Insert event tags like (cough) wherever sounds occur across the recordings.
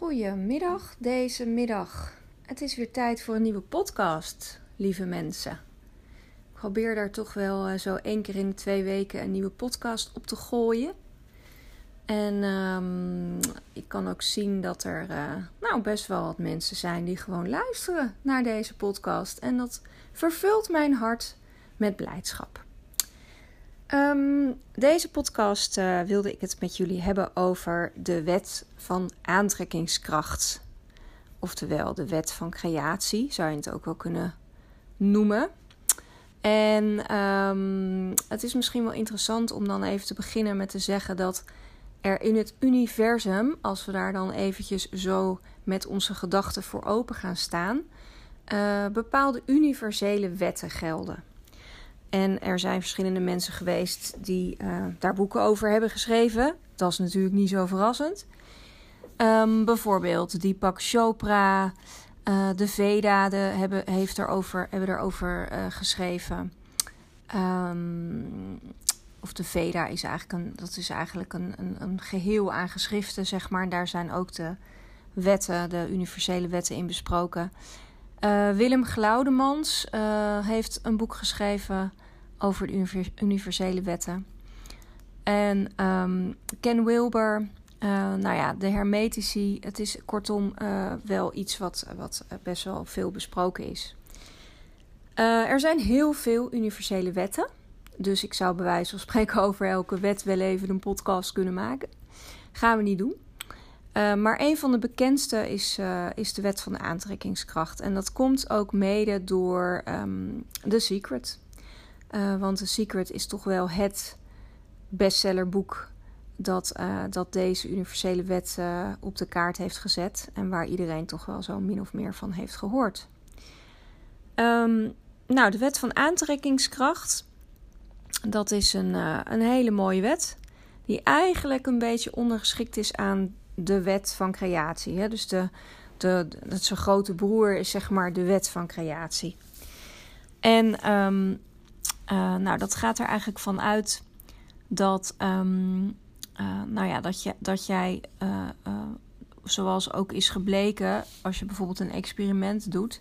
Goedemiddag, deze middag. Het is weer tijd voor een nieuwe podcast, lieve mensen. Ik probeer daar toch wel eh, zo één keer in twee weken een nieuwe podcast op te gooien. En um, ik kan ook zien dat er uh, nou best wel wat mensen zijn die gewoon luisteren naar deze podcast. En dat vervult mijn hart met blijdschap. Um, deze podcast uh, wilde ik het met jullie hebben over de wet van aantrekkingskracht. Oftewel de wet van creatie, zou je het ook wel kunnen noemen. En um, het is misschien wel interessant om dan even te beginnen met te zeggen dat er in het universum, als we daar dan eventjes zo met onze gedachten voor open gaan staan, uh, bepaalde universele wetten gelden. En er zijn verschillende mensen geweest die uh, daar boeken over hebben geschreven. Dat is natuurlijk niet zo verrassend. Um, bijvoorbeeld Deepak Chopra, uh, de Veda hebben, heeft erover, hebben erover uh, geschreven. Um, of de Veda is eigenlijk een, dat is eigenlijk een, een, een geheel aan geschriften, zeg maar. En daar zijn ook de wetten, de universele wetten in besproken. Willem Glaudemans heeft een boek geschreven over de universele wetten. En um, Ken Wilber, uh, nou ja, de hermetici. Het is kortom wel iets wat, wat best wel veel besproken is. er zijn heel veel universele wetten. Dus ik zou bij wijze van spreken (laughs) over elke wet wel even een podcast kunnen maken. Gaan we niet doen. Maar een van de bekendste is, is de wet van de aantrekkingskracht. En dat komt ook mede door um, The Secret. Uh, want The Secret is toch wel het bestsellerboek dat, dat deze universele wet op de kaart heeft gezet. En waar iedereen toch wel zo min of meer van heeft gehoord. Um, nou, de wet van aantrekkingskracht. Dat is een, een hele mooie wet. Die eigenlijk een beetje ondergeschikt is aan de wet van creatie. Hè? Dus de, de, dat zijn grote broer is zeg maar de wet van creatie. En um, uh, nou, dat gaat er eigenlijk van uit dat, um, uh, nou ja, dat, je, dat jij, uh, zoals ook is gebleken, als je bijvoorbeeld een experiment doet,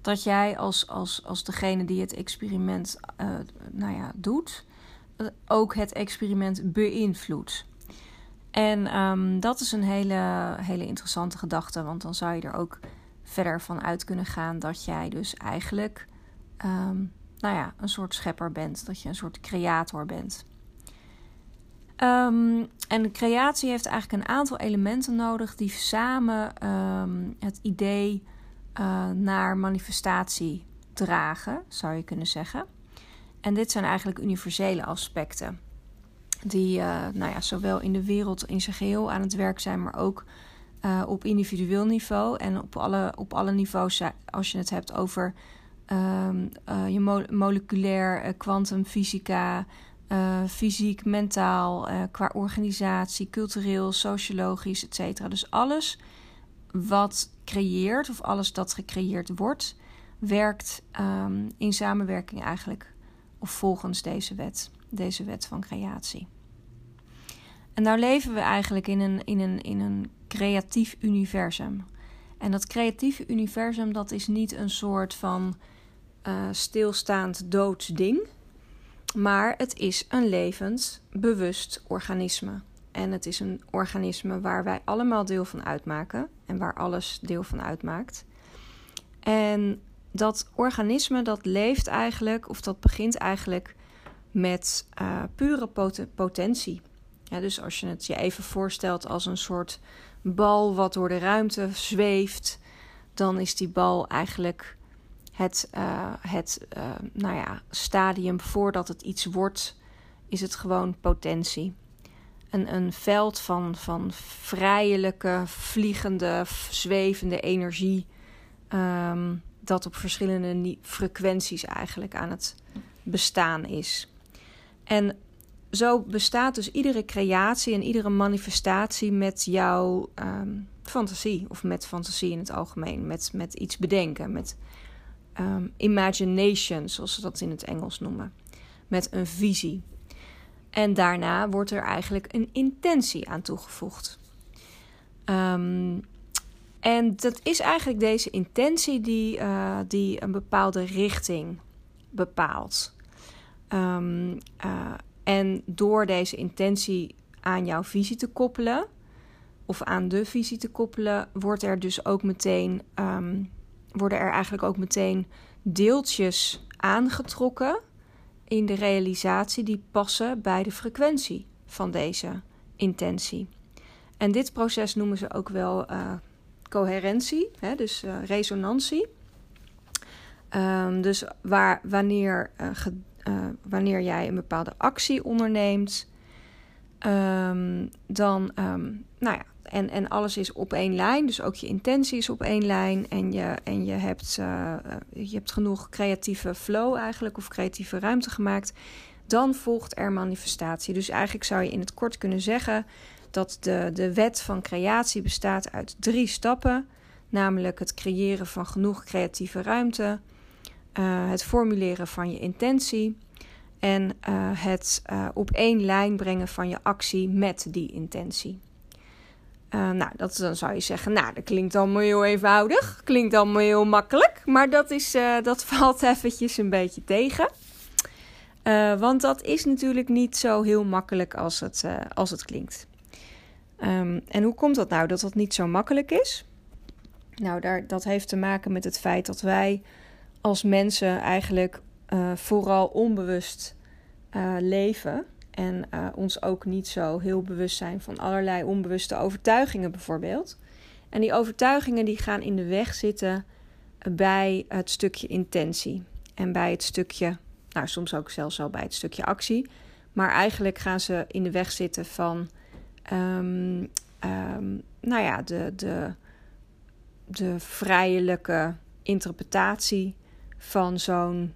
dat jij als, als, als degene die het experiment nou ja, doet, ook het experiment beïnvloedt. En um, dat is een hele, hele interessante gedachte, want dan zou je er ook verder van uit kunnen gaan dat jij dus eigenlijk um, nou ja, een soort schepper bent, dat je een soort creator bent. Um, en creatie heeft eigenlijk een aantal elementen nodig die samen het idee uh, naar manifestatie dragen, zou je kunnen zeggen. En dit zijn eigenlijk universele aspecten die uh, nou ja, zowel in de wereld in zijn geheel aan het werk zijn, maar ook uh, op individueel niveau en op alle, op alle niveaus, als je het hebt over um, uh, je mo moleculair, kwantumfysica, fysiek, mentaal, qua organisatie, cultureel, sociologisch, et cetera. Dus alles wat creëert of alles dat gecreëerd wordt, werkt um, in samenwerking eigenlijk of volgens deze wet deze wet van creatie. En nou leven we eigenlijk in een, in een, in een creatief universum. En dat creatieve universum, dat is niet een soort van uh, stilstaand doods ding. Maar het is een levend, bewust organisme. En het is een organisme waar wij allemaal deel van uitmaken. En waar alles deel van uitmaakt. En dat organisme dat leeft eigenlijk, of dat begint eigenlijk met uh, pure pot potentie. Dus als je het je even voorstelt als een soort bal wat door de ruimte zweeft, dan is die bal eigenlijk het, uh, het uh, nou ja, stadium voordat het iets wordt, is het gewoon potentie. Een, een veld van, van vrijelijke, vliegende, zwevende energie. Um, dat op verschillende frequenties eigenlijk aan het bestaan is. En zo bestaat dus iedere creatie en iedere manifestatie met jouw um, fantasie. Of met fantasie in het algemeen. Met, met iets bedenken. Met um, imagination, zoals ze dat in het Engels noemen. Met een visie. En daarna wordt er eigenlijk een intentie aan toegevoegd. Um, En dat is eigenlijk deze intentie die, uh, die een bepaalde richting bepaalt. Um, uh, en door deze intentie aan jouw visie te koppelen, of aan de visie te koppelen, wordt er dus ook meteen, worden er eigenlijk ook meteen deeltjes aangetrokken in de realisatie die passen bij de frequentie van deze intentie. En dit proces noemen ze ook wel uh, coherentie, hè, dus uh, resonantie. Um, dus waar, wanneer, ge, wanneer jij een bepaalde actie onderneemt, um, dan, um, nou ja, en, en alles is op één lijn, dus ook je intentie is op één lijn en je, en je, hebt, je hebt genoeg creatieve flow eigenlijk of creatieve ruimte gemaakt, dan volgt er manifestatie. Dus eigenlijk zou je in het kort kunnen zeggen dat de, de wet van creatie bestaat uit drie stappen, namelijk het creëren van genoeg creatieve ruimte, uh, het formuleren van je intentie en het op één lijn brengen van je actie met die intentie. Nou, dat, dan zou je zeggen, nou, dat klinkt allemaal heel eenvoudig, klinkt allemaal heel makkelijk, maar dat, is, dat (laughs) valt eventjes een beetje tegen. want dat is natuurlijk niet zo heel makkelijk als het, als het klinkt. Um, en hoe komt dat nou dat dat niet zo makkelijk is? Nou, daar, dat heeft te maken met het feit dat wij als mensen eigenlijk vooral onbewust leven. En uh, ons ook niet zo heel bewust zijn van allerlei onbewuste overtuigingen, bijvoorbeeld. En die overtuigingen die gaan in de weg zitten bij het stukje intentie. En bij het stukje, nou soms ook zelfs al bij het stukje actie. Maar eigenlijk gaan ze in de weg zitten van um, um, nou ja, de, de, de vrijelijke interpretatie van zo'n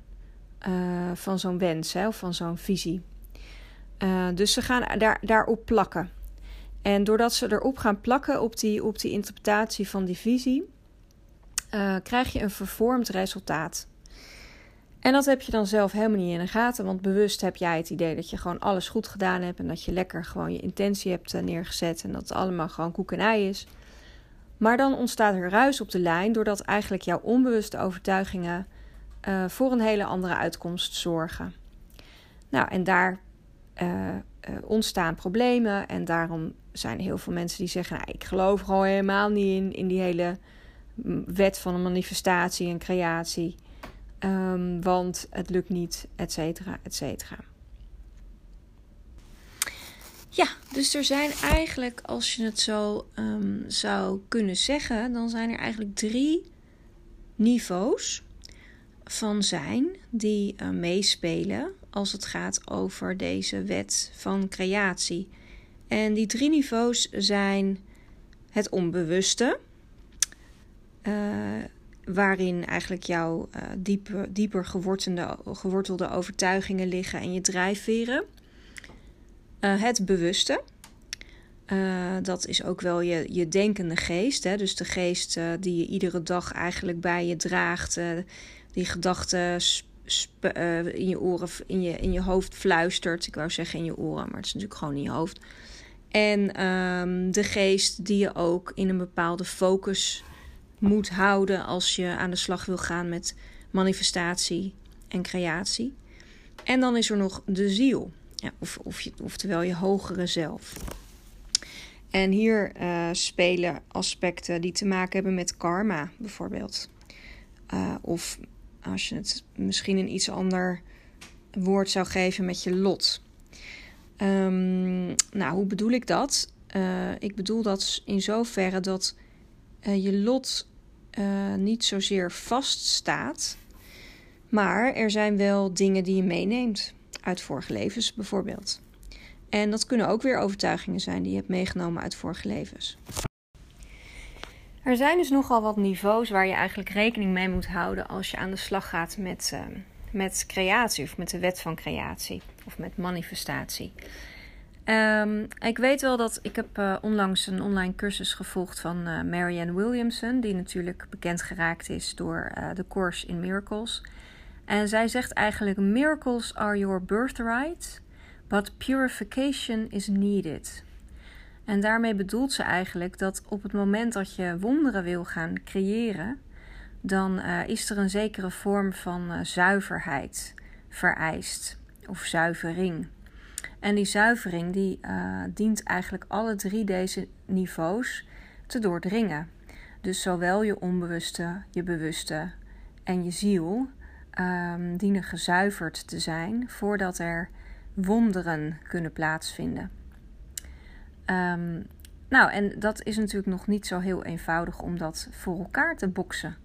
zo'n wens hè, of van zo'n visie. Uh, dus ze gaan daar, daarop plakken. En doordat ze erop gaan plakken op die, op die interpretatie van die visie, uh, krijg je een vervormd resultaat. En dat heb je dan zelf helemaal niet in de gaten, want bewust heb jij het idee dat je gewoon alles goed gedaan hebt en dat je lekker gewoon je intentie hebt eh, neergezet en dat het allemaal gewoon koek en ei is. Maar dan ontstaat er ruis op de lijn doordat eigenlijk jouw onbewuste overtuigingen voor een hele andere uitkomst zorgen. Nou, en daar ontstaan problemen en daarom zijn er heel veel mensen die zeggen: nou, ik geloof gewoon helemaal niet in, in die hele mm, wet van een manifestatie en creatie. Um, want het lukt niet, et cetera, et cetera. Ja, dus er zijn eigenlijk, als je het zo um, zou kunnen zeggen, dan zijn er eigenlijk drie niveaus van zijn die uh, meespelen als het gaat over deze wet van creatie. En die drie niveaus zijn het onbewuste. Uh, waarin eigenlijk jouw uh, dieper, gewortelde, overtuigingen liggen en je drijfveren. Uh, het bewuste. Dat is ook wel je, je denkende geest. Hè? Dus de geest die je iedere dag eigenlijk bij je draagt. die gedachten in je oren, in je, in je hoofd fluistert. Ik wou zeggen in je oren, maar het is natuurlijk gewoon in je hoofd. En um, de geest die je ook in een bepaalde focus moet houden als je aan de slag wil gaan met manifestatie en creatie. En dan is er nog de ziel, ja, of, of je, oftewel je hogere zelf. En hier uh, spelen aspecten die te maken hebben met karma, bijvoorbeeld. Uh, of als je het misschien een iets ander woord zou geven met je lot. Um, nou, hoe bedoel ik dat? Uh, ik bedoel dat in zoverre dat je lot uh, niet zozeer vaststaat. Maar er zijn wel dingen die je meeneemt uit vorige levens bijvoorbeeld. En dat kunnen ook weer overtuigingen zijn die je hebt meegenomen uit vorige levens. Er zijn dus nogal wat niveaus waar je eigenlijk rekening mee moet houden als je aan de slag gaat met, uh, met creatie of met de wet van creatie of met manifestatie. Um, ik weet wel dat ik heb uh, onlangs een online cursus gevolgd van uh, Marianne Williamson, die natuurlijk bekend geraakt is door de Course in Miracles. En zij zegt eigenlijk: Miracles are your birthright, but purification is needed. En daarmee bedoelt ze eigenlijk dat op het moment dat je wonderen wil gaan creëren, dan uh, is er een zekere vorm van uh, zuiverheid vereist of zuivering. En die zuivering die uh, dient eigenlijk alle drie deze niveaus te doordringen. Dus zowel je onbewuste, je bewuste en je ziel um, dienen gezuiverd te zijn voordat er wonderen kunnen plaatsvinden. Um, nou, en dat is natuurlijk nog niet zo heel eenvoudig om dat voor elkaar te boksen.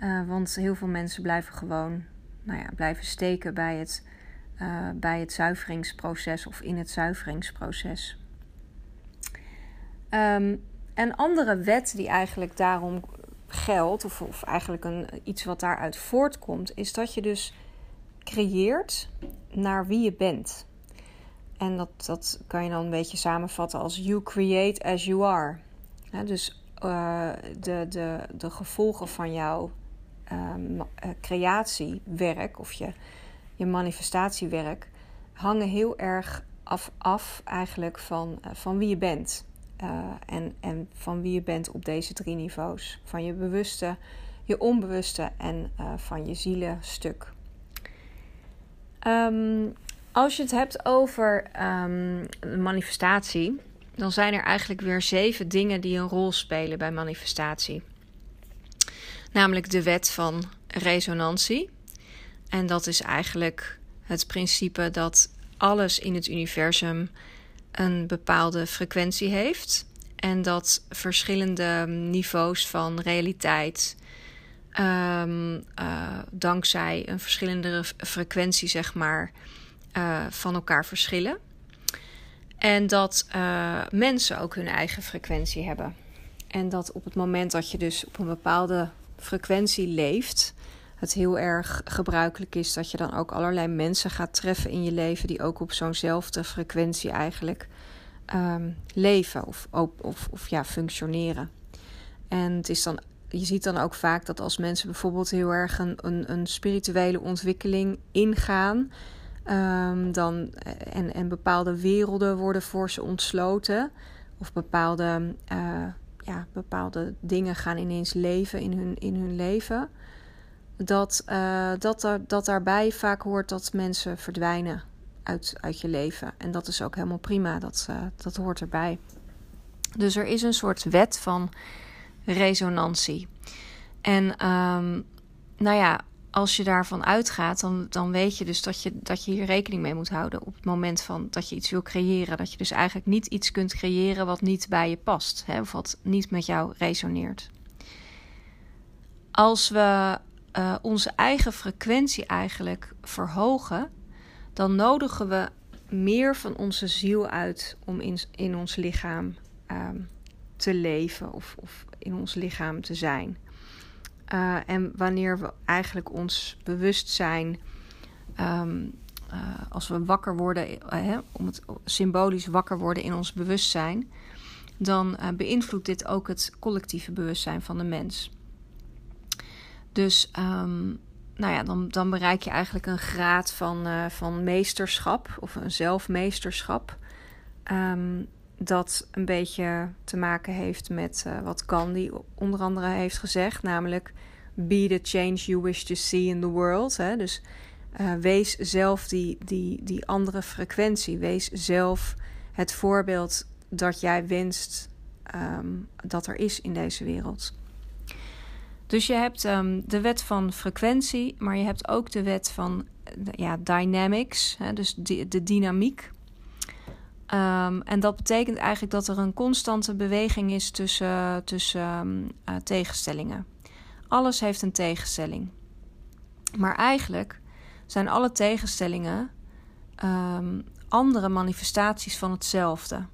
Uh, want heel veel mensen blijven gewoon nou ja, blijven steken bij het, uh, bij het zuiveringsproces of in het zuiveringsproces. Um, een andere wet die eigenlijk daarom geldt, of, of eigenlijk een, iets wat daaruit voortkomt, is dat je dus creëert naar wie je bent. En dat, dat kan je dan een beetje samenvatten als you create as you are. dus uh, de, de, de gevolgen van jouw uh, creatiewerk of je, je manifestatiewerk hangen heel erg af, af eigenlijk van, uh, van wie je bent. En, en van wie je bent op deze drie niveaus. Van je bewuste, je onbewuste en van je zielenstuk. Um, als je het hebt over um, manifestatie, dan zijn er eigenlijk weer zeven dingen die een rol spelen bij manifestatie. Namelijk de wet van resonantie. En dat is eigenlijk het principe dat alles in het universum een bepaalde frequentie heeft. En dat verschillende niveaus van realiteit, um, uh, dankzij een verschillende frequentie, zeg maar, uh, van elkaar verschillen. En dat uh, mensen ook hun eigen frequentie hebben. En dat op het moment dat je dus op een bepaalde frequentie leeft, het heel erg gebruikelijk is dat je dan ook allerlei mensen gaat treffen in je leven die ook op zo'nzelfde frequentie eigenlijk um, leven of, of, of ja, functioneren. En het is dan, je ziet dan ook vaak dat als mensen bijvoorbeeld heel erg een, een spirituele ontwikkeling ingaan, um, dan, eh, en, en bepaalde werelden worden voor ze ontsloten, of bepaalde, uh, ja, bepaalde dingen gaan ineens leven in hun, in hun leven dat, uh, dat, dat daarbij vaak hoort dat mensen verdwijnen uit, uit je leven. En dat is ook helemaal prima, dat, dat hoort erbij. Dus er is een soort wet van resonantie. En um, nou ja, als je daarvan uitgaat, dan, dan weet je dus dat je, dat je hier rekening mee moet houden op het moment van dat je iets wil creëren. Dat je dus eigenlijk niet iets kunt creëren wat niet bij je past, hè, of wat niet met jou resoneert. Als we uh, onze eigen frequentie eigenlijk verhogen, dan nodigen we meer van onze ziel uit om in, in ons lichaam um, te leven of, of, in ons lichaam te zijn. Uh, en wanneer we eigenlijk ons bewustzijn, um, uh, als we wakker worden, uh, om het symbolisch wakker worden in ons bewustzijn, dan beïnvloedt dit ook het collectieve bewustzijn van de mens. Dus um, nou ja, dan, dan bereik je eigenlijk een graad van, van meesterschap of een zelfmeesterschap. Um, dat een beetje te maken heeft met uh, wat Gandhi onder andere heeft gezegd, namelijk be the change you wish to see in the world. Hè? Dus uh, wees zelf die, die, die andere frequentie. Wees zelf het voorbeeld dat jij wenst um, dat er is in deze wereld. Dus je hebt um, de wet van frequentie, maar je hebt ook de wet van ja, dynamics, hè, dus de, de dynamiek. Um, en dat betekent eigenlijk dat er een constante beweging is tussen, tussen um, uh, tegenstellingen. Alles heeft een tegenstelling. Maar eigenlijk zijn alle tegenstellingen um, andere manifestaties van hetzelfde.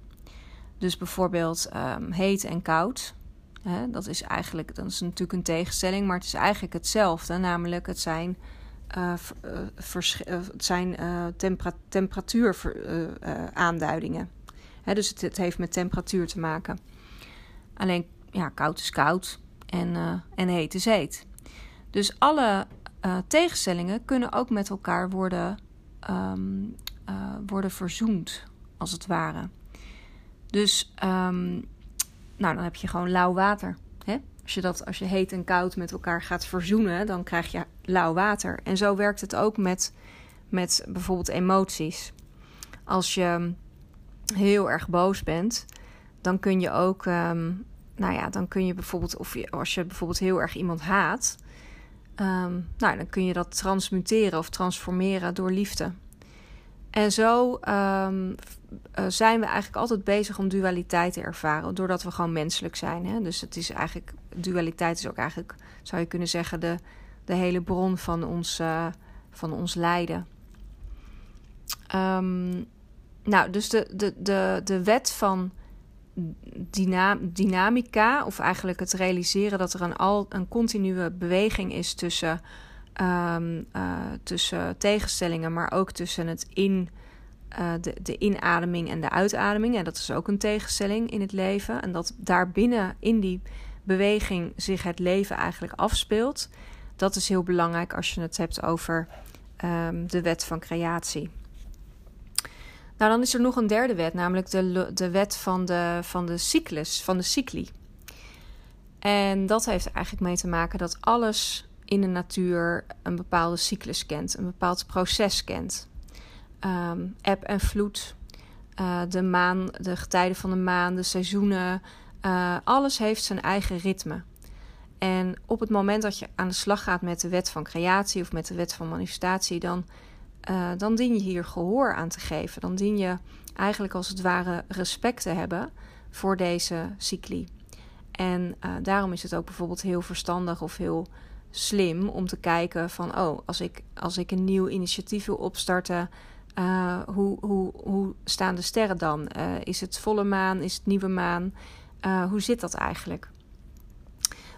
Dus bijvoorbeeld heet en koud. Hè, dat is eigenlijk, dat is natuurlijk een tegenstelling, maar het is eigenlijk hetzelfde. Namelijk, het zijn, het zijn uh, tempera temperatuuraanduidingen. dus het, het, heeft met temperatuur te maken. Alleen, ja, koud is koud en, en heet is heet. Dus alle tegenstellingen kunnen ook met elkaar worden, um, worden verzoend, als het ware. Dus ehm, nou, dan heb je gewoon lauw water. Hè? Als je dat als je heet en koud met elkaar gaat verzoenen, dan krijg je lauw water. En zo werkt het ook met, met bijvoorbeeld emoties. Als je heel erg boos bent, dan kun je ook, ehm, nou ja, dan kun je bijvoorbeeld, of je, als je bijvoorbeeld heel erg iemand haat, Ehm, nou, dan kun je dat transmuteren of transformeren door liefde. En zo um, zijn we eigenlijk altijd bezig om dualiteit te ervaren, doordat we gewoon menselijk zijn. Hè? Dus het is eigenlijk, dualiteit is ook eigenlijk, zou je kunnen zeggen, de, de hele bron van ons, uh, van ons lijden. Um, nou, dus de, de, de, de wet van dynamica, of eigenlijk het realiseren dat er een, al, een continue beweging is tussen, um, uh, tussen tegenstellingen, maar ook tussen het in, uh, de, de inademing en de uitademing. En dat is ook een tegenstelling in het leven. En dat daarbinnen in die beweging zich het leven eigenlijk afspeelt. Dat is heel belangrijk als je het hebt over um, de wet van creatie. Nou, dan is er nog een derde wet, namelijk de, de wet van de, van de cyclus, van de cycli. En dat heeft eigenlijk mee te maken dat alles in de natuur een bepaalde cyclus kent, een bepaald proces kent. Um, eb en vloed, uh, de maan, de getijden van de maan, de seizoenen, uh, alles heeft zijn eigen ritme. En op het moment dat je aan de slag gaat met de wet van creatie of met de wet van manifestatie, dan uh, dan dien je hier gehoor aan te geven. Dan dien je eigenlijk als het ware respect te hebben voor deze cycli. En uh, daarom is het ook bijvoorbeeld heel verstandig of heel slim om te kijken van... oh, als ik, als ik een nieuw initiatief wil opstarten... Uh, hoe, hoe, hoe staan de sterren dan? is het volle maan? Is het nieuwe maan? hoe zit dat eigenlijk?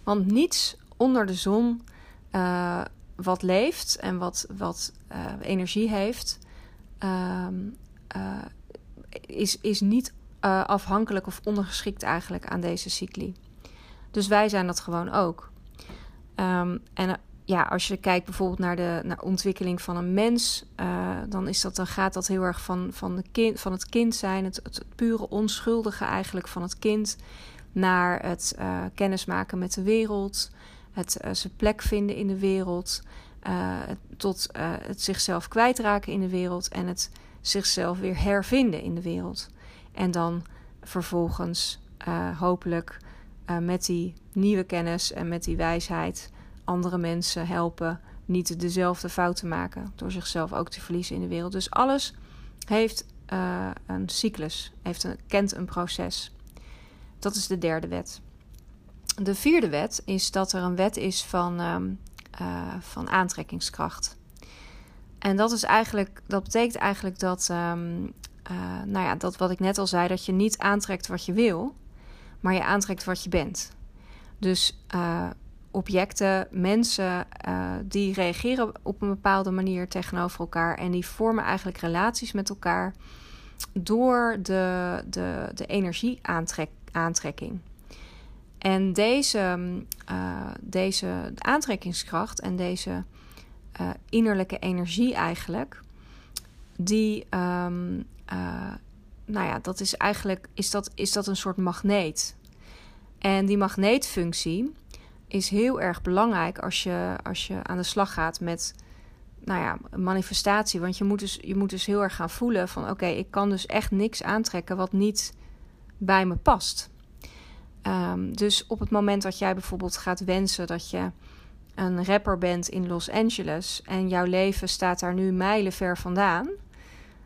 Want niets onder de zon wat leeft en wat, wat uh, energie heeft, uh, uh, is, is niet afhankelijk of ondergeschikt eigenlijk aan deze cycli. Dus wij zijn dat gewoon ook. Um, en ja, als je kijkt bijvoorbeeld naar de naar ontwikkeling van een mens, dan, is dat, dan gaat dat heel erg van, van, de kind, van het kind zijn, het, het pure onschuldige eigenlijk van het kind, naar het kennismaken met de wereld, het uh, zijn plek vinden in de wereld, uh, tot uh, het zichzelf kwijtraken in de wereld en het zichzelf weer hervinden in de wereld. En dan vervolgens hopelijk met die nieuwe kennis en met die wijsheid andere mensen helpen niet dezelfde fout te maken door zichzelf ook te verliezen in de wereld. Dus alles heeft een cyclus, heeft een, kent een proces. Dat is de derde wet. De vierde wet is dat er een wet is van, uh, uh, van aantrekkingskracht. En dat is eigenlijk, dat betekent eigenlijk dat, um, uh, nou ja, dat wat ik net al zei, dat je niet aantrekt wat je wil, maar je aantrekt wat je bent. Dus uh, objecten, mensen, die reageren op een bepaalde manier tegenover elkaar en die vormen eigenlijk relaties met elkaar door de, de, de energie-aantrekking. En deze, uh, deze aantrekkingskracht en deze uh, innerlijke energie eigenlijk, die, um, uh, nou ja, dat is eigenlijk is dat, is dat een soort magneet. En die magneetfunctie is heel erg belangrijk als je, als je aan de slag gaat met nou ja, manifestatie. Want je moet, dus, je moet dus heel erg gaan voelen van oké, ik kan dus echt niks aantrekken wat niet bij me past. Um, dus op het moment dat jij bijvoorbeeld gaat wensen dat je een rapper bent in Los Angeles en jouw leven staat daar nu mijlenver vandaan,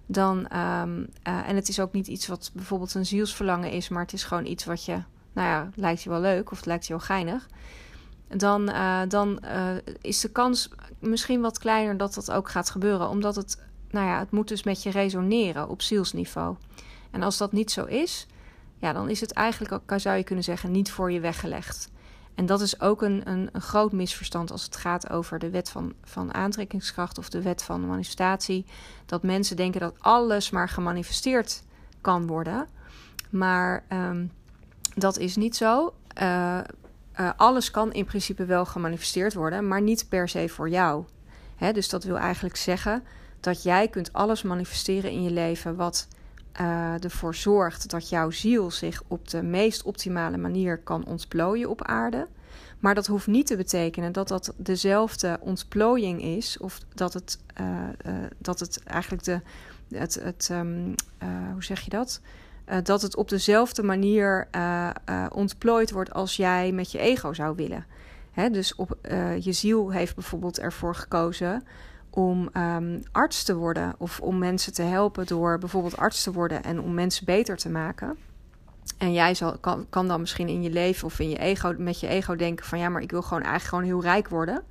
dan, um, uh, en het is ook niet iets wat bijvoorbeeld een zielsverlangen is, maar het is gewoon iets wat je, nou ja, lijkt je wel leuk of het lijkt je wel geinig, dan, uh, dan uh, is de kans misschien wat kleiner dat dat ook gaat gebeuren, omdat het, nou ja, het moet dus met je resoneren op zielsniveau. En als dat niet zo is, ja, dan is het eigenlijk ook, zou je kunnen zeggen, niet voor je weggelegd. En dat is ook een, een, een, groot misverstand als het gaat over de wet van, van aantrekkingskracht of de wet van manifestatie. Dat mensen denken dat alles maar gemanifesteerd kan worden. Maar um, dat is niet zo. Uh, uh, alles kan in principe wel gemanifesteerd worden, maar niet per se voor jou. Hè, dus dat wil eigenlijk zeggen dat jij kunt alles manifesteren in je leven wat uh, ervoor zorgt dat jouw ziel zich op de meest optimale manier kan ontplooien op aarde. Maar dat hoeft niet te betekenen dat dat dezelfde ontplooiing is, of dat het, uh, uh, dat het eigenlijk de. Het, het, um, hoe zeg je dat? dat het op dezelfde manier ontplooid wordt als jij met je ego zou willen. Hè, dus op, je ziel heeft bijvoorbeeld ervoor gekozen om um, arts te worden of om mensen te helpen door bijvoorbeeld arts te worden en om mensen beter te maken. En jij zal, kan, kan dan misschien in je leven of in je ego, met je ego denken van ja, maar ik wil gewoon eigenlijk gewoon heel rijk worden.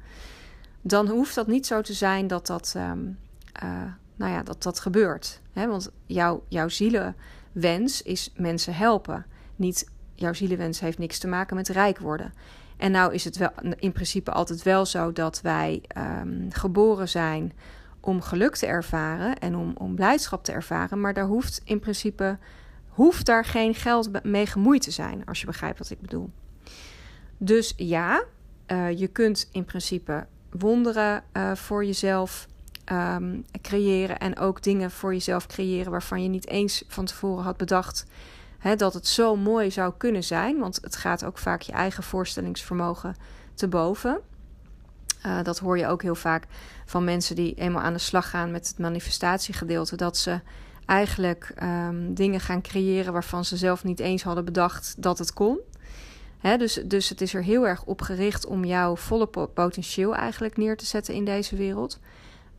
Dan hoeft dat niet zo te zijn dat dat, um, uh, nou ja, dat, dat gebeurt. Want jouw, jouw zielenwens is mensen helpen. Niet jouw zielenwens heeft niks te maken met rijk worden. En nou is het wel in principe altijd wel zo dat wij um, geboren zijn om geluk te ervaren en om, om blijdschap te ervaren. Maar daar hoeft in principe hoeft daar geen geld mee gemoeid te zijn, als je begrijpt wat ik bedoel. Dus ja, uh, je kunt in principe wonderen uh, voor jezelf um, creëren en ook dingen voor jezelf creëren waarvan je niet eens van tevoren had bedacht dat het zo mooi zou kunnen zijn. Want het gaat ook vaak je eigen voorstellingsvermogen te boven. Uh, dat hoor je ook heel vaak van mensen die eenmaal aan de slag gaan met het manifestatiegedeelte. Dat ze eigenlijk um, dingen gaan creëren waarvan ze zelf niet eens hadden bedacht dat het kon. Dus, dus het is er heel erg op gericht om jouw volle potentieel eigenlijk neer te zetten in deze wereld.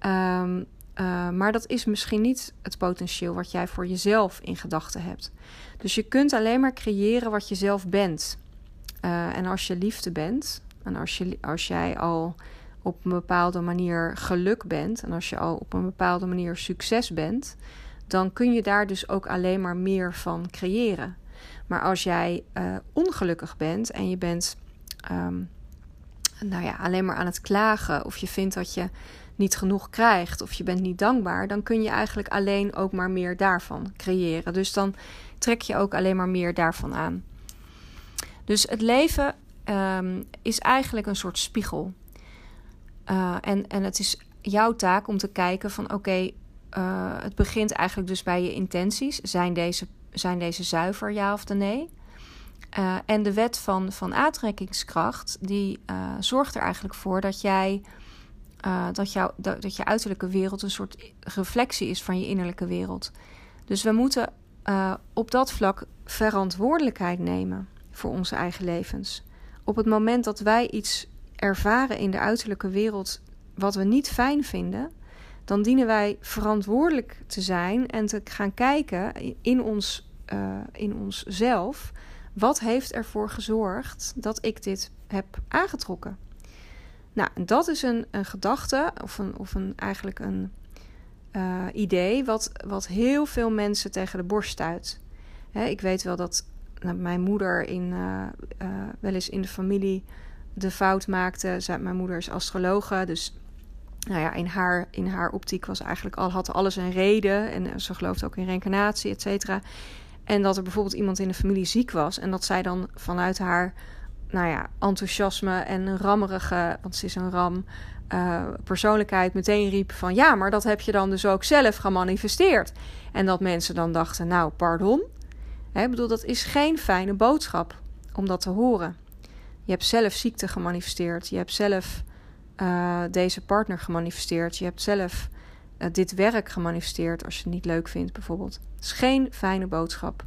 Um, uh, maar dat is misschien niet het potentieel wat jij voor jezelf in gedachten hebt. Dus je kunt alleen maar creëren wat je zelf bent. Uh, en als je liefde bent, en als, je, als jij al op een bepaalde manier geluk bent, en als je al op een bepaalde manier succes bent, dan kun je daar dus ook alleen maar meer van creëren. Maar als jij uh, ongelukkig bent en je bent um, nou ja, alleen maar aan het klagen, of je vindt dat je niet genoeg krijgt of je bent niet dankbaar, dan kun je eigenlijk alleen ook maar meer daarvan creëren. Dus dan trek je ook alleen maar meer daarvan aan. Dus het leven um, is eigenlijk een soort spiegel. Uh, en, en het is jouw taak om te kijken van oké, uh, het begint eigenlijk dus bij je intenties. Zijn deze, zijn deze zuiver, ja of nee? Uh, en de wet van, van aantrekkingskracht, die zorgt er eigenlijk voor dat jij uh, dat, jou, dat, dat je uiterlijke wereld een soort reflectie is van je innerlijke wereld. Dus we moeten uh, op dat vlak verantwoordelijkheid nemen voor onze eigen levens. Op het moment dat wij iets ervaren in de uiterlijke wereld wat we niet fijn vinden, dan dienen wij verantwoordelijk te zijn en te gaan kijken in ons, uh, in onszelf. Wat heeft ervoor gezorgd dat ik dit heb aangetrokken? Nou, dat is een, een gedachte of, een, of een, eigenlijk een uh, idee wat, wat heel veel mensen tegen de borst stuit. Ik weet wel dat nou, mijn moeder in, uh, uh, wel eens in de familie de fout maakte. Zij, mijn moeder is astrologe, dus nou ja, in haar, in haar optiek was eigenlijk al, had alles een reden. En ze geloofde ook in reïncarnatie, et cetera. En dat er bijvoorbeeld iemand in de familie ziek was en dat zij dan vanuit haar nou ja, enthousiasme en een rammerige, want ze is een ram, uh, persoonlijkheid meteen riep van ja, maar dat heb je dan dus ook zelf gemanifesteerd. En dat mensen dan dachten, nou, pardon. Ik bedoel, dat is geen fijne boodschap om dat te horen. Je hebt zelf ziekte gemanifesteerd. Je hebt zelf uh, deze partner gemanifesteerd. Je hebt zelf uh, dit werk gemanifesteerd als je het niet leuk vindt, bijvoorbeeld. Het is geen fijne boodschap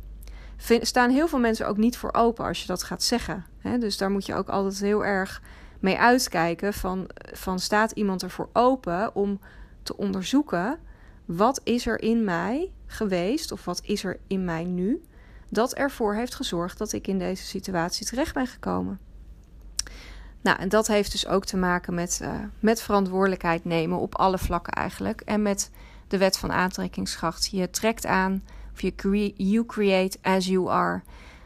staan heel veel mensen ook niet voor open als je dat gaat zeggen. Dus daar moet je ook altijd heel erg mee uitkijken van, van staat iemand ervoor open om te onderzoeken wat is er in mij geweest of wat is er in mij nu dat ervoor heeft gezorgd dat ik in deze situatie terecht ben gekomen. Nou, en dat heeft dus ook te maken met, uh, met verantwoordelijkheid nemen op alle vlakken eigenlijk. En met de wet van aantrekkingskracht. Je trekt aan of je cre you create as you are.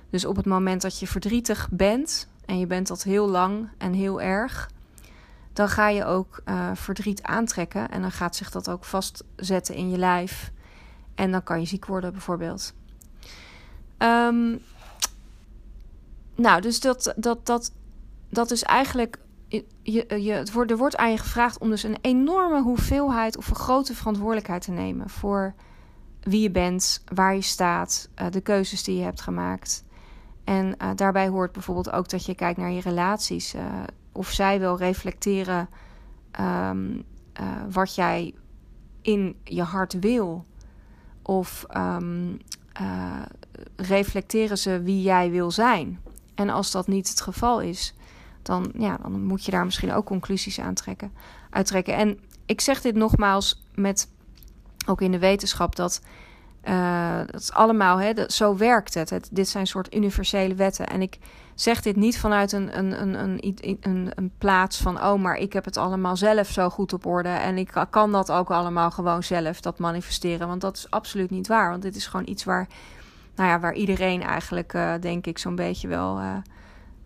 Dus op het moment dat je verdrietig bent en je bent dat heel lang en heel erg, dan ga je ook uh, verdriet aantrekken en dan gaat zich dat ook vastzetten in je lijf. En dan kan je ziek worden, bijvoorbeeld. Um, nou, dus dat, dat, dat, dat is eigenlijk. Je, je, het wordt, er wordt aan je gevraagd om dus een enorme hoeveelheid of een grote verantwoordelijkheid te nemen voor wie je bent, waar je staat, uh, de keuzes die je hebt gemaakt. En uh, daarbij hoort bijvoorbeeld ook dat je kijkt naar je relaties. Uh, of zij wel reflecteren um, wat jij in je hart wil. Of um, reflecteren ze wie jij wil zijn. En als dat niet het geval is, dan, ja, dan moet je daar misschien ook conclusies aan trekken. En ik zeg dit nogmaals met ook in de wetenschap dat. Uh, dat is allemaal, hè, dat, zo werkt het. het. Dit zijn soort universele wetten. En ik zeg dit niet vanuit een, een, een, een, een, een plaats van, oh, maar ik heb het allemaal zelf zo goed op orde. En ik kan dat ook allemaal gewoon zelf, dat manifesteren. Want dat is absoluut niet waar. Want dit is gewoon iets waar, nou ja, waar iedereen eigenlijk, uh, denk ik, zo'n beetje wel uh,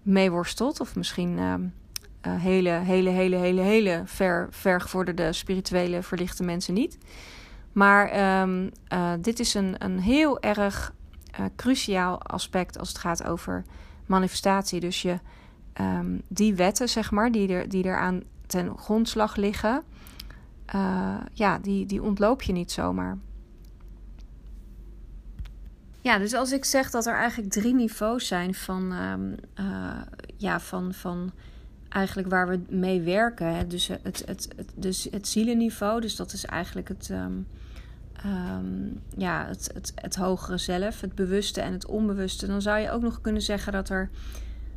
mee worstelt. Of misschien uh, hele, hele, hele, hele, hele ver, vergevorderde spirituele verlichte mensen niet. Maar um, uh, dit is een, een heel erg uh, cruciaal aspect als het gaat over manifestatie. Dus je, um, die wetten, zeg maar, die er, die er aan ten grondslag liggen, ja, die, die ontloop je niet zomaar. Ja, dus als ik zeg dat er eigenlijk drie niveaus zijn van, um, ja, van, van eigenlijk waar we mee werken. Dus, het, het, het, dus het zielenniveau, dus dat is eigenlijk het, um, ja, het, het, het hogere zelf, het bewuste en het onbewuste. Dan zou je ook nog kunnen zeggen dat er,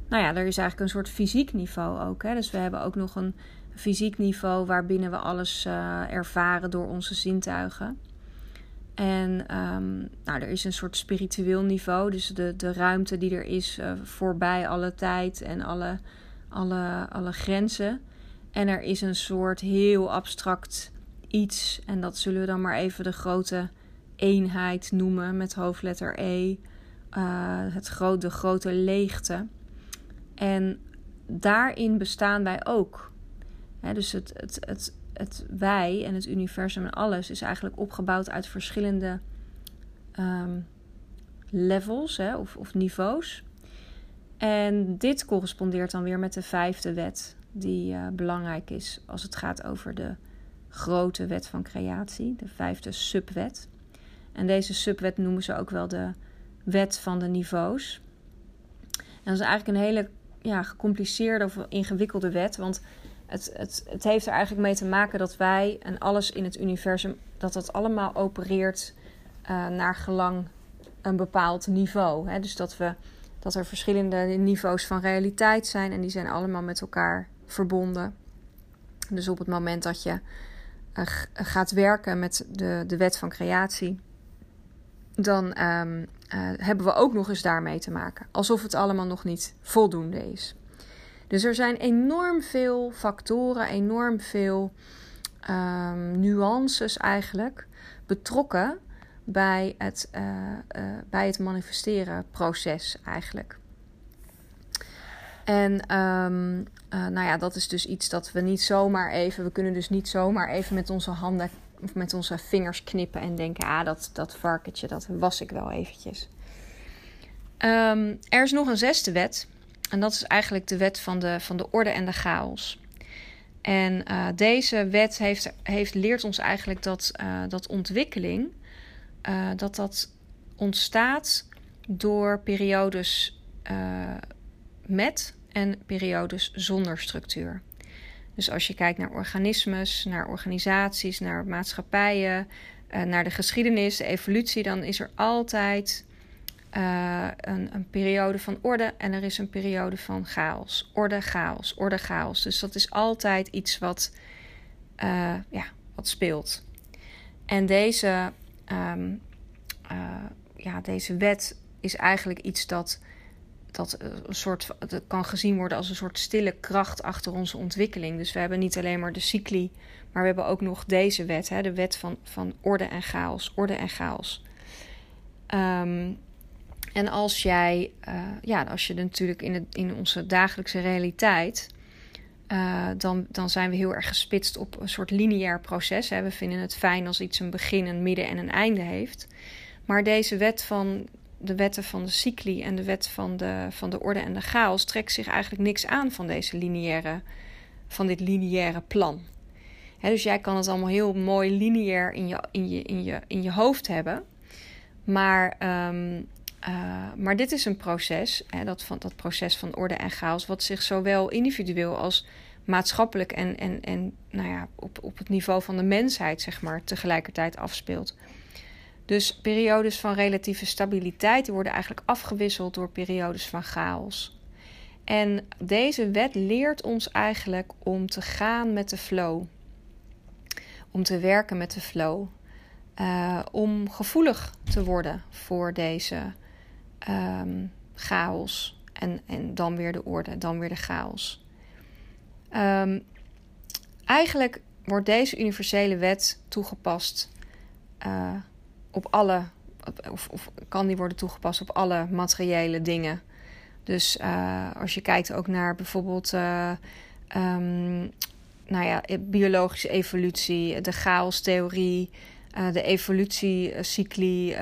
nou ja, er is eigenlijk een soort fysiek niveau ook. Hè? Dus we hebben ook nog een fysiek niveau waarbinnen we alles uh, ervaren door onze zintuigen. En um, nou, er is een soort spiritueel niveau, dus de, de ruimte die er is uh, voorbij alle tijd en alle alle, alle grenzen. En er is een soort heel abstract iets. En dat zullen we dan maar even de grote eenheid noemen met hoofdletter E. Uh, het gro de grote leegte. En daarin bestaan wij ook. dus het, het, het, het wij en het universum en alles is eigenlijk opgebouwd uit verschillende um, levels hè, of, of niveaus. En dit correspondeert dan weer met de vijfde wet, die uh, belangrijk is als het gaat over de grote wet van creatie, de vijfde subwet. En deze subwet noemen ze ook wel de wet van de niveaus. En dat is eigenlijk een hele ja, gecompliceerde of ingewikkelde wet, want het, het, het heeft er eigenlijk mee te maken dat wij en alles in het universum, dat dat allemaal opereert uh, naar gelang een bepaald niveau. Hè? Dus dat we dat er verschillende niveaus van realiteit zijn en die zijn allemaal met elkaar verbonden. Dus op het moment dat je uh, gaat werken met de, de wet van creatie, dan um, uh, hebben we ook nog eens daarmee te maken. Alsof het allemaal nog niet voldoende is. Dus er zijn enorm veel factoren, enorm veel um, nuances eigenlijk betrokken bij het, bij het manifesteren proces eigenlijk. En um, uh, nou ja, dat is dus iets dat we niet zomaar even, we kunnen dus niet zomaar even met onze handen of met onze vingers knippen en denken, ah, dat, dat varkentje, dat was ik wel eventjes. Um, er is nog een zesde wet. En dat is eigenlijk de wet van de, van de orde en de chaos. En uh, deze wet heeft, heeft, leert ons eigenlijk dat, uh, dat ontwikkeling dat dat ontstaat door periodes met en periodes zonder structuur. Dus als je kijkt naar organismes, naar organisaties, naar maatschappijen, uh, naar de geschiedenis, de evolutie, dan is er altijd een, een, periode van orde en er is een periode van chaos. Orde, chaos, orde, chaos. Dus dat is altijd iets wat, ja, wat speelt. En deze uh, ja, deze wet is eigenlijk iets dat, dat een soort, dat kan gezien worden als een soort stille kracht achter onze ontwikkeling. Dus we hebben niet alleen maar de cycli, maar we hebben ook nog deze wet, hè, de wet van, van orde en chaos. Orde en chaos. Um, en als jij, uh, ja, als je natuurlijk in, het, in onze dagelijkse realiteit uh, dan, dan zijn we heel erg gespitst op een soort lineair proces. Hè. We vinden het fijn als iets een begin, een midden en een einde heeft. Maar deze wet van de wetten van de cycli en de wet van de, van de orde en de chaos trekt zich eigenlijk niks aan van deze lineaire, van dit lineaire plan. dus jij kan het allemaal heel mooi lineair in je, in je, in je, in je hoofd hebben. Maar, ehm, eh, maar dit is een proces, dat, van, dat proces van orde en chaos, wat zich zowel individueel als maatschappelijk en, en, en nou ja, op, op het niveau van de mensheid, zeg maar, tegelijkertijd afspeelt. Dus periodes van relatieve stabiliteit worden eigenlijk afgewisseld door periodes van chaos. En deze wet leert ons eigenlijk om te gaan met de flow. Om te werken met de flow. Uh, om gevoelig te worden voor deze um, chaos. En, en dan weer de orde, dan weer de chaos. Um, eigenlijk wordt deze universele wet toegepast uh, op alle, of, of, kan die worden toegepast op alle materiële dingen. Dus uh, als je kijkt ook naar bijvoorbeeld uh, um, nou ja, biologische evolutie, de chaostheorie, uh, de evolutiecycli,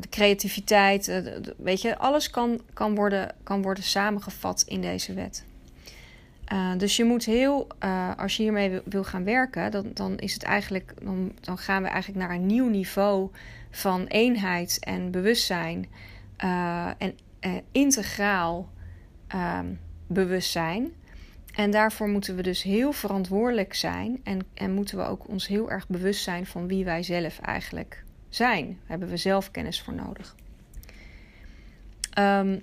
de creativiteit. weet je, alles kan, kan, worden, kan worden samengevat in deze wet. Dus je moet heel, als je hiermee wil gaan werken, dan, dan is het eigenlijk, dan, dan gaan we eigenlijk naar een nieuw niveau van eenheid en bewustzijn. en uh, integraal uh, bewustzijn. En daarvoor moeten we dus heel verantwoordelijk zijn en, en moeten we ook ons heel erg bewust zijn van wie wij zelf eigenlijk zijn. Daar hebben we zelf kennis voor nodig. Um,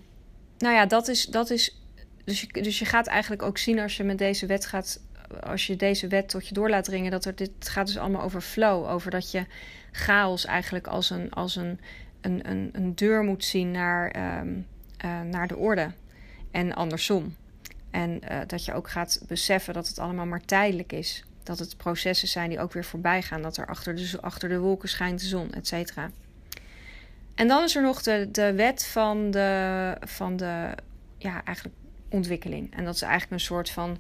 nou ja, dat is. Dat is dus, je, dus je gaat eigenlijk ook zien als je met deze wet gaat. Als je deze wet tot je door laat dringen, dat er dit gaat dus allemaal over flow. Over dat je chaos eigenlijk als een, als een, een, een, een deur moet zien naar, um, uh, naar de orde. En andersom. En uh, dat je ook gaat beseffen dat het allemaal maar tijdelijk is. Dat het processen zijn die ook weer voorbij gaan. Dat er achter de, achter de wolken schijnt de zon, et cetera. En dan is er nog de, de wet van de, van de ja, eigenlijk ontwikkeling. En dat is eigenlijk een soort van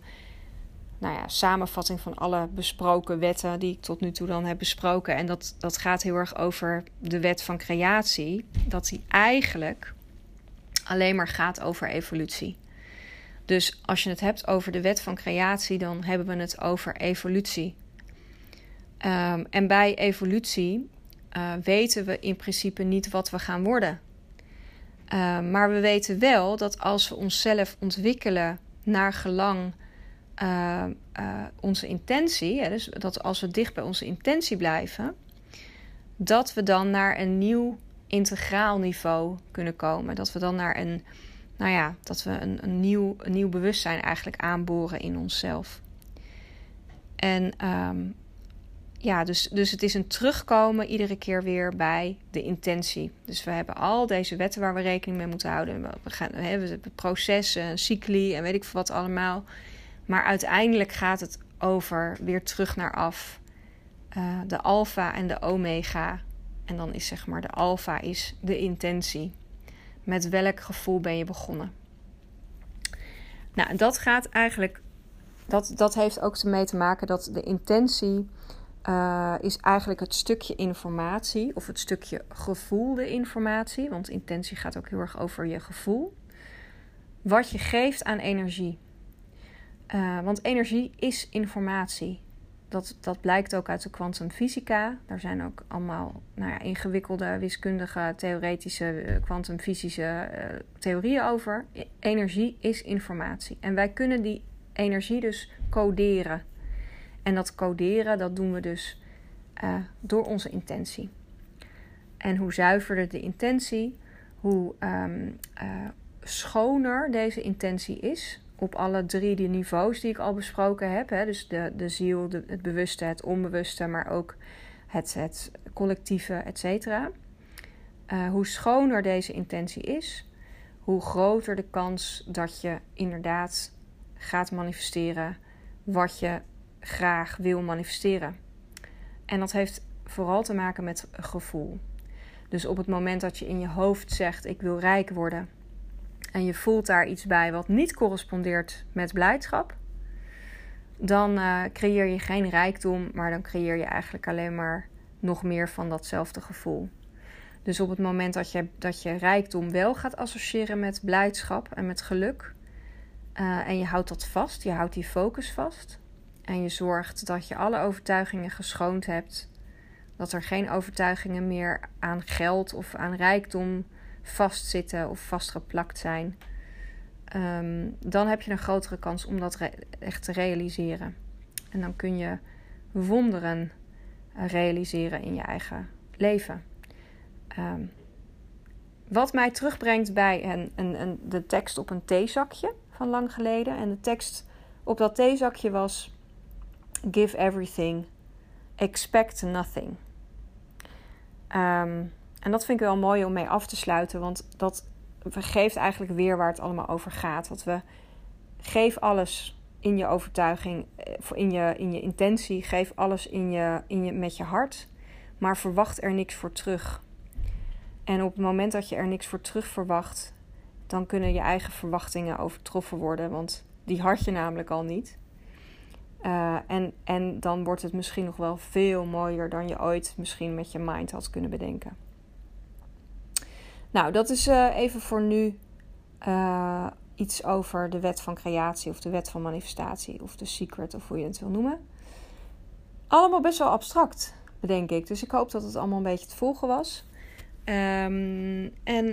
nou ja, samenvatting van alle besproken wetten die ik tot nu toe dan heb besproken. En dat, dat gaat heel erg over de wet van creatie. Dat die eigenlijk alleen maar gaat over evolutie. Dus als je het hebt over de wet van creatie, dan hebben we het over evolutie. Um, en bij evolutie uh, weten we in principe niet wat we gaan worden. Uh, maar we weten wel dat als we onszelf ontwikkelen naar gelang uh, onze intentie, hè, dus dat als we dicht bij onze intentie blijven, dat we dan naar een nieuw integraal niveau kunnen komen. Dat we dan naar een, nou ja, dat we een, een, nieuw, een nieuw bewustzijn eigenlijk aanboren in onszelf. En um, ja, dus, dus het is een terugkomen iedere keer weer bij de intentie. Dus we hebben al deze wetten waar we rekening mee moeten houden. We, gaan, we hebben processen, cycli en weet ik veel wat allemaal. Maar uiteindelijk gaat het over weer terug naar af. Uh, de alfa en de omega. En dan is zeg maar de alfa is de intentie. Met welk gevoel ben je begonnen? Nou, dat gaat eigenlijk. Dat, dat heeft ook ermee te maken dat de intentie uh, is eigenlijk het stukje informatie of het stukje gevoelde informatie. Want intentie gaat ook heel erg over je gevoel. Wat je geeft aan energie. Uh, want energie is informatie. Dat, dat blijkt ook uit de kwantumfysica. Daar zijn ook allemaal nou ja, ingewikkelde wiskundige, theoretische, eh, kwantumfysische theorieën over. E, energie is informatie. En wij kunnen die energie dus coderen. En dat coderen, dat doen we dus uh, door onze intentie. En hoe zuiverder de intentie, hoe um, schoner deze intentie is op alle drie die niveaus die ik al besproken heb. Hè? Dus de, de ziel, de, het bewuste, het onbewuste, maar ook het, het collectieve, et cetera. Uh, hoe schoner deze intentie is, hoe groter de kans dat je inderdaad gaat manifesteren wat je graag wil manifesteren. En dat heeft vooral te maken met gevoel. Dus op het moment dat je in je hoofd zegt: Ik wil rijk worden en je voelt daar iets bij wat niet correspondeert met blijdschap, dan uh, creëer je geen rijkdom, maar dan creëer je eigenlijk alleen maar nog meer van datzelfde gevoel. Dus op het moment dat je, dat je rijkdom wel gaat associëren met blijdschap en met geluk, uh, en je houdt dat vast, je houdt die focus vast, En je zorgt dat je alle overtuigingen geschoond hebt. Dat er geen overtuigingen meer aan geld of aan rijkdom vastzitten of vastgeplakt zijn. Ehm, dan heb je een grotere kans om dat echt te realiseren. En dan kun je wonderen eh, realiseren in je eigen leven. Um, wat mij terugbrengt bij een, een, een, de tekst op een theezakje van lang geleden. En de tekst op dat theezakje was: Give everything, expect nothing. Um, en dat vind ik wel mooi om mee af te sluiten, want dat geeft eigenlijk weer waar het allemaal over gaat. Dat we geef alles in je overtuiging, eh, in je, in je intentie, geef alles in je, in je, met je hart, maar verwacht er niks voor terug. En op het moment dat je er niks voor terug verwacht, dan kunnen je eigen verwachtingen overtroffen worden, want die had je namelijk al niet. Uh, en, en dan wordt het misschien nog wel veel mooier dan je ooit misschien met je mind had kunnen bedenken. Nou, dat is uh, even voor nu uh, iets over de wet van creatie of de wet van manifestatie of de secret of hoe je het wil noemen. Allemaal best wel abstract, bedenk ik. Dus ik hoop dat het allemaal een beetje te volgen was. Um, en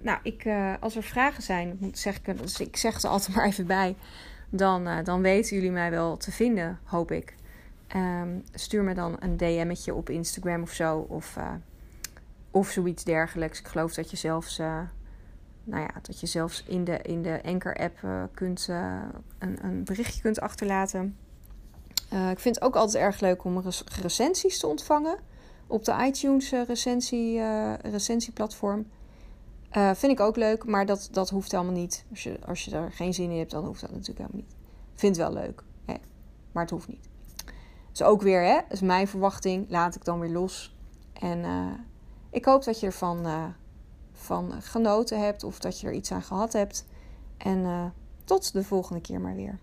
nou, ik, als er vragen zijn, moet zeg ik, dus ik zeg het er altijd (laughs) maar even bij, dan, uh, dan weten jullie mij wel te vinden, hoop ik. Um, stuur me dan een DM'tje op Instagram of zo, of, of zoiets dergelijks. Ik geloof dat je zelfs, nou ja, dat je zelfs in de, in de Anchor-app kunt, een, een berichtje kunt achterlaten. ik vind het ook altijd erg leuk om recensies te ontvangen op de iTunes eh, recensie, recentieplatform. Uh, vind ik ook leuk, maar dat, dat hoeft helemaal niet. Als je, als je er geen zin in hebt, dan hoeft dat natuurlijk helemaal niet. Vind wel leuk, hè? maar het hoeft niet. Dus ook weer, hè, is mijn verwachting, laat ik dan weer los. En uh, ik hoop dat je ervan uh, van genoten hebt of dat je er iets aan gehad hebt. En tot de volgende keer maar weer.